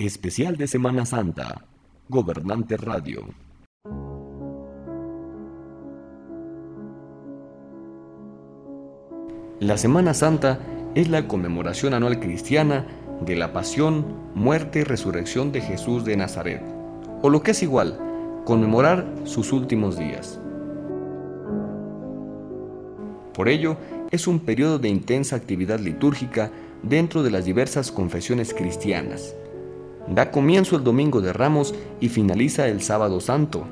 Especial de Semana Santa. Gobernante Radio. La Semana Santa es la conmemoración anual cristiana de la pasión, muerte y resurrección de Jesús de Nazaret, o lo que es igual, conmemorar sus últimos días. Por ello, es un periodo de intensa actividad litúrgica dentro de las diversas confesiones cristianas. Da comienzo el Domingo de Ramos y finaliza el Sábado Santo,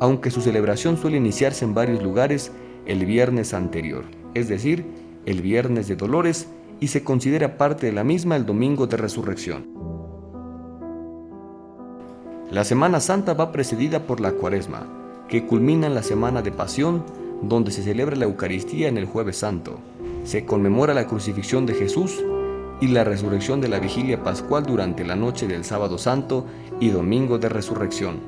aunque su celebración suele iniciarse en varios lugares el viernes anterior, es decir, el viernes de Dolores, y se considera parte de la misma el Domingo de Resurrección. La Semana Santa va precedida por la Cuaresma, que culmina en la Semana de Pasión donde se celebra la Eucaristía en el jueves santo. Se conmemora la crucifixión de Jesús y la resurrección de la vigilia pascual durante la noche del sábado santo y domingo de resurrección.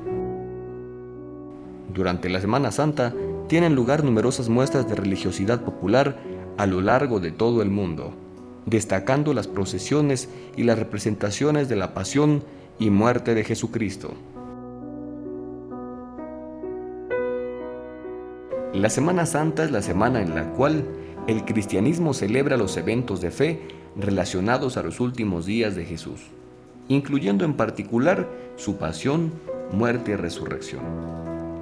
Durante la Semana Santa tienen lugar numerosas muestras de religiosidad popular a lo largo de todo el mundo, destacando las procesiones y las representaciones de la pasión y muerte de Jesucristo. La Semana Santa es la semana en la cual el cristianismo celebra los eventos de fe relacionados a los últimos días de Jesús, incluyendo en particular su pasión, muerte y resurrección.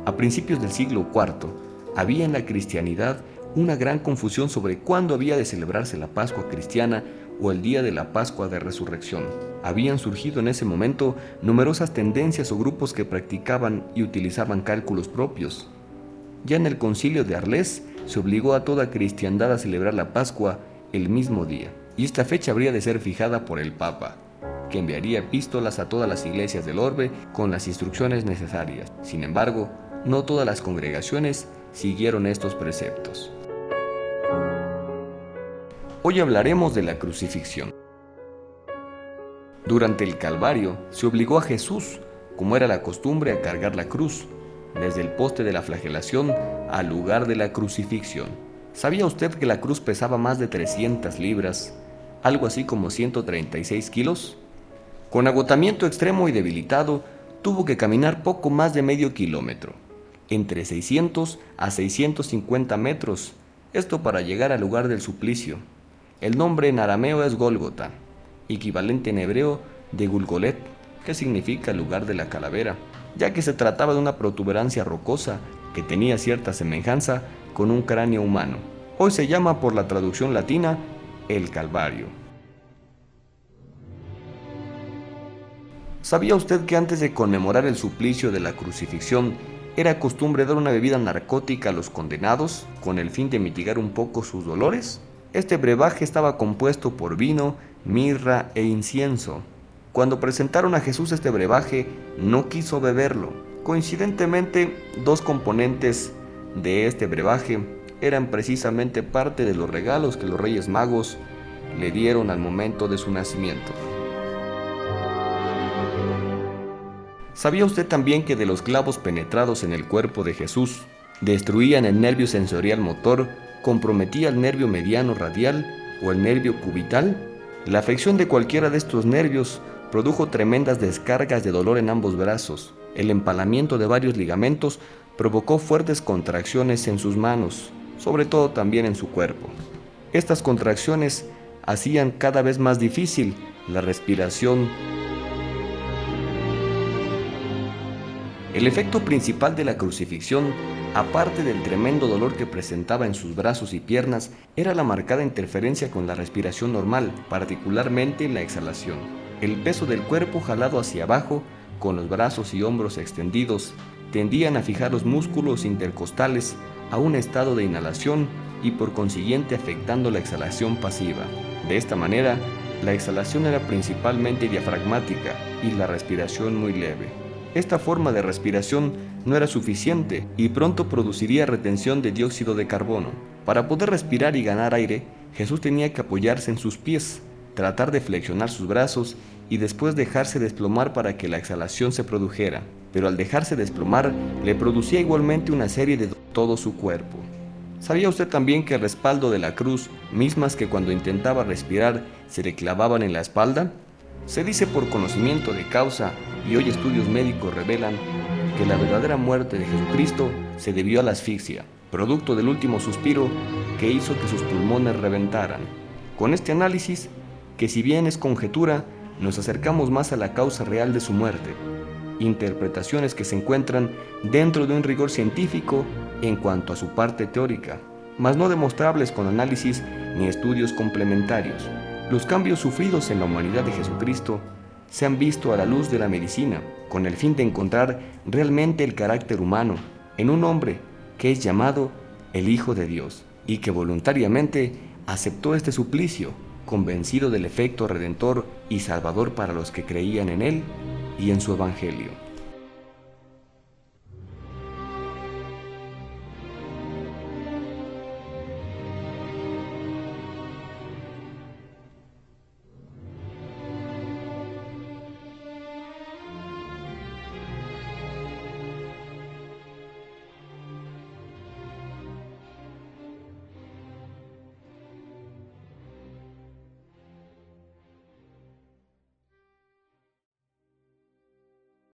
A principios del siglo IV había en la cristianidad una gran confusión sobre cuándo había de celebrarse la Pascua cristiana o el día de la Pascua de Resurrección. Habían surgido en ese momento numerosas tendencias o grupos que practicaban y utilizaban cálculos propios, ya en el concilio de Arles se obligó a toda cristiandad a celebrar la Pascua el mismo día, y esta fecha habría de ser fijada por el Papa, que enviaría epístolas a todas las iglesias del orbe con las instrucciones necesarias. Sin embargo, no todas las congregaciones siguieron estos preceptos. Hoy hablaremos de la crucifixión. Durante el Calvario se obligó a Jesús, como era la costumbre, a cargar la cruz, desde el poste de la flagelación al lugar de la crucifixión. ¿Sabía usted que la cruz pesaba más de 300 libras, algo así como 136 kilos? Con agotamiento extremo y debilitado, tuvo que caminar poco más de medio kilómetro, entre 600 a 650 metros, esto para llegar al lugar del suplicio. El nombre en arameo es Gólgota, equivalente en hebreo de Gulgolet, que significa lugar de la calavera ya que se trataba de una protuberancia rocosa que tenía cierta semejanza con un cráneo humano. Hoy se llama por la traducción latina el Calvario. ¿Sabía usted que antes de conmemorar el suplicio de la crucifixión era costumbre dar una bebida narcótica a los condenados con el fin de mitigar un poco sus dolores? Este brebaje estaba compuesto por vino, mirra e incienso. Cuando presentaron a Jesús este brebaje, no quiso beberlo. Coincidentemente, dos componentes de este brebaje eran precisamente parte de los regalos que los Reyes Magos le dieron al momento de su nacimiento. ¿Sabía usted también que de los clavos penetrados en el cuerpo de Jesús destruían el nervio sensorial motor, comprometía el nervio mediano radial o el nervio cubital? La afección de cualquiera de estos nervios produjo tremendas descargas de dolor en ambos brazos. El empalamiento de varios ligamentos provocó fuertes contracciones en sus manos, sobre todo también en su cuerpo. Estas contracciones hacían cada vez más difícil la respiración. El efecto principal de la crucifixión, aparte del tremendo dolor que presentaba en sus brazos y piernas, era la marcada interferencia con la respiración normal, particularmente en la exhalación. El peso del cuerpo jalado hacia abajo, con los brazos y hombros extendidos, tendían a fijar los músculos intercostales a un estado de inhalación y por consiguiente afectando la exhalación pasiva. De esta manera, la exhalación era principalmente diafragmática y la respiración muy leve. Esta forma de respiración no era suficiente y pronto produciría retención de dióxido de carbono. Para poder respirar y ganar aire, Jesús tenía que apoyarse en sus pies, tratar de flexionar sus brazos y después dejarse desplomar para que la exhalación se produjera, pero al dejarse desplomar le producía igualmente una serie de todo su cuerpo. ¿Sabía usted también que el respaldo de la cruz, mismas que cuando intentaba respirar se le clavaban en la espalda? Se dice por conocimiento de causa y hoy estudios médicos revelan que la verdadera muerte de Jesucristo se debió a la asfixia, producto del último suspiro que hizo que sus pulmones reventaran. Con este análisis, que si bien es conjetura, nos acercamos más a la causa real de su muerte, interpretaciones que se encuentran dentro de un rigor científico en cuanto a su parte teórica, mas no demostrables con análisis ni estudios complementarios. Los cambios sufridos en la humanidad de Jesucristo se han visto a la luz de la medicina, con el fin de encontrar realmente el carácter humano en un hombre que es llamado el Hijo de Dios y que voluntariamente aceptó este suplicio, convencido del efecto redentor y salvador para los que creían en Él y en su Evangelio.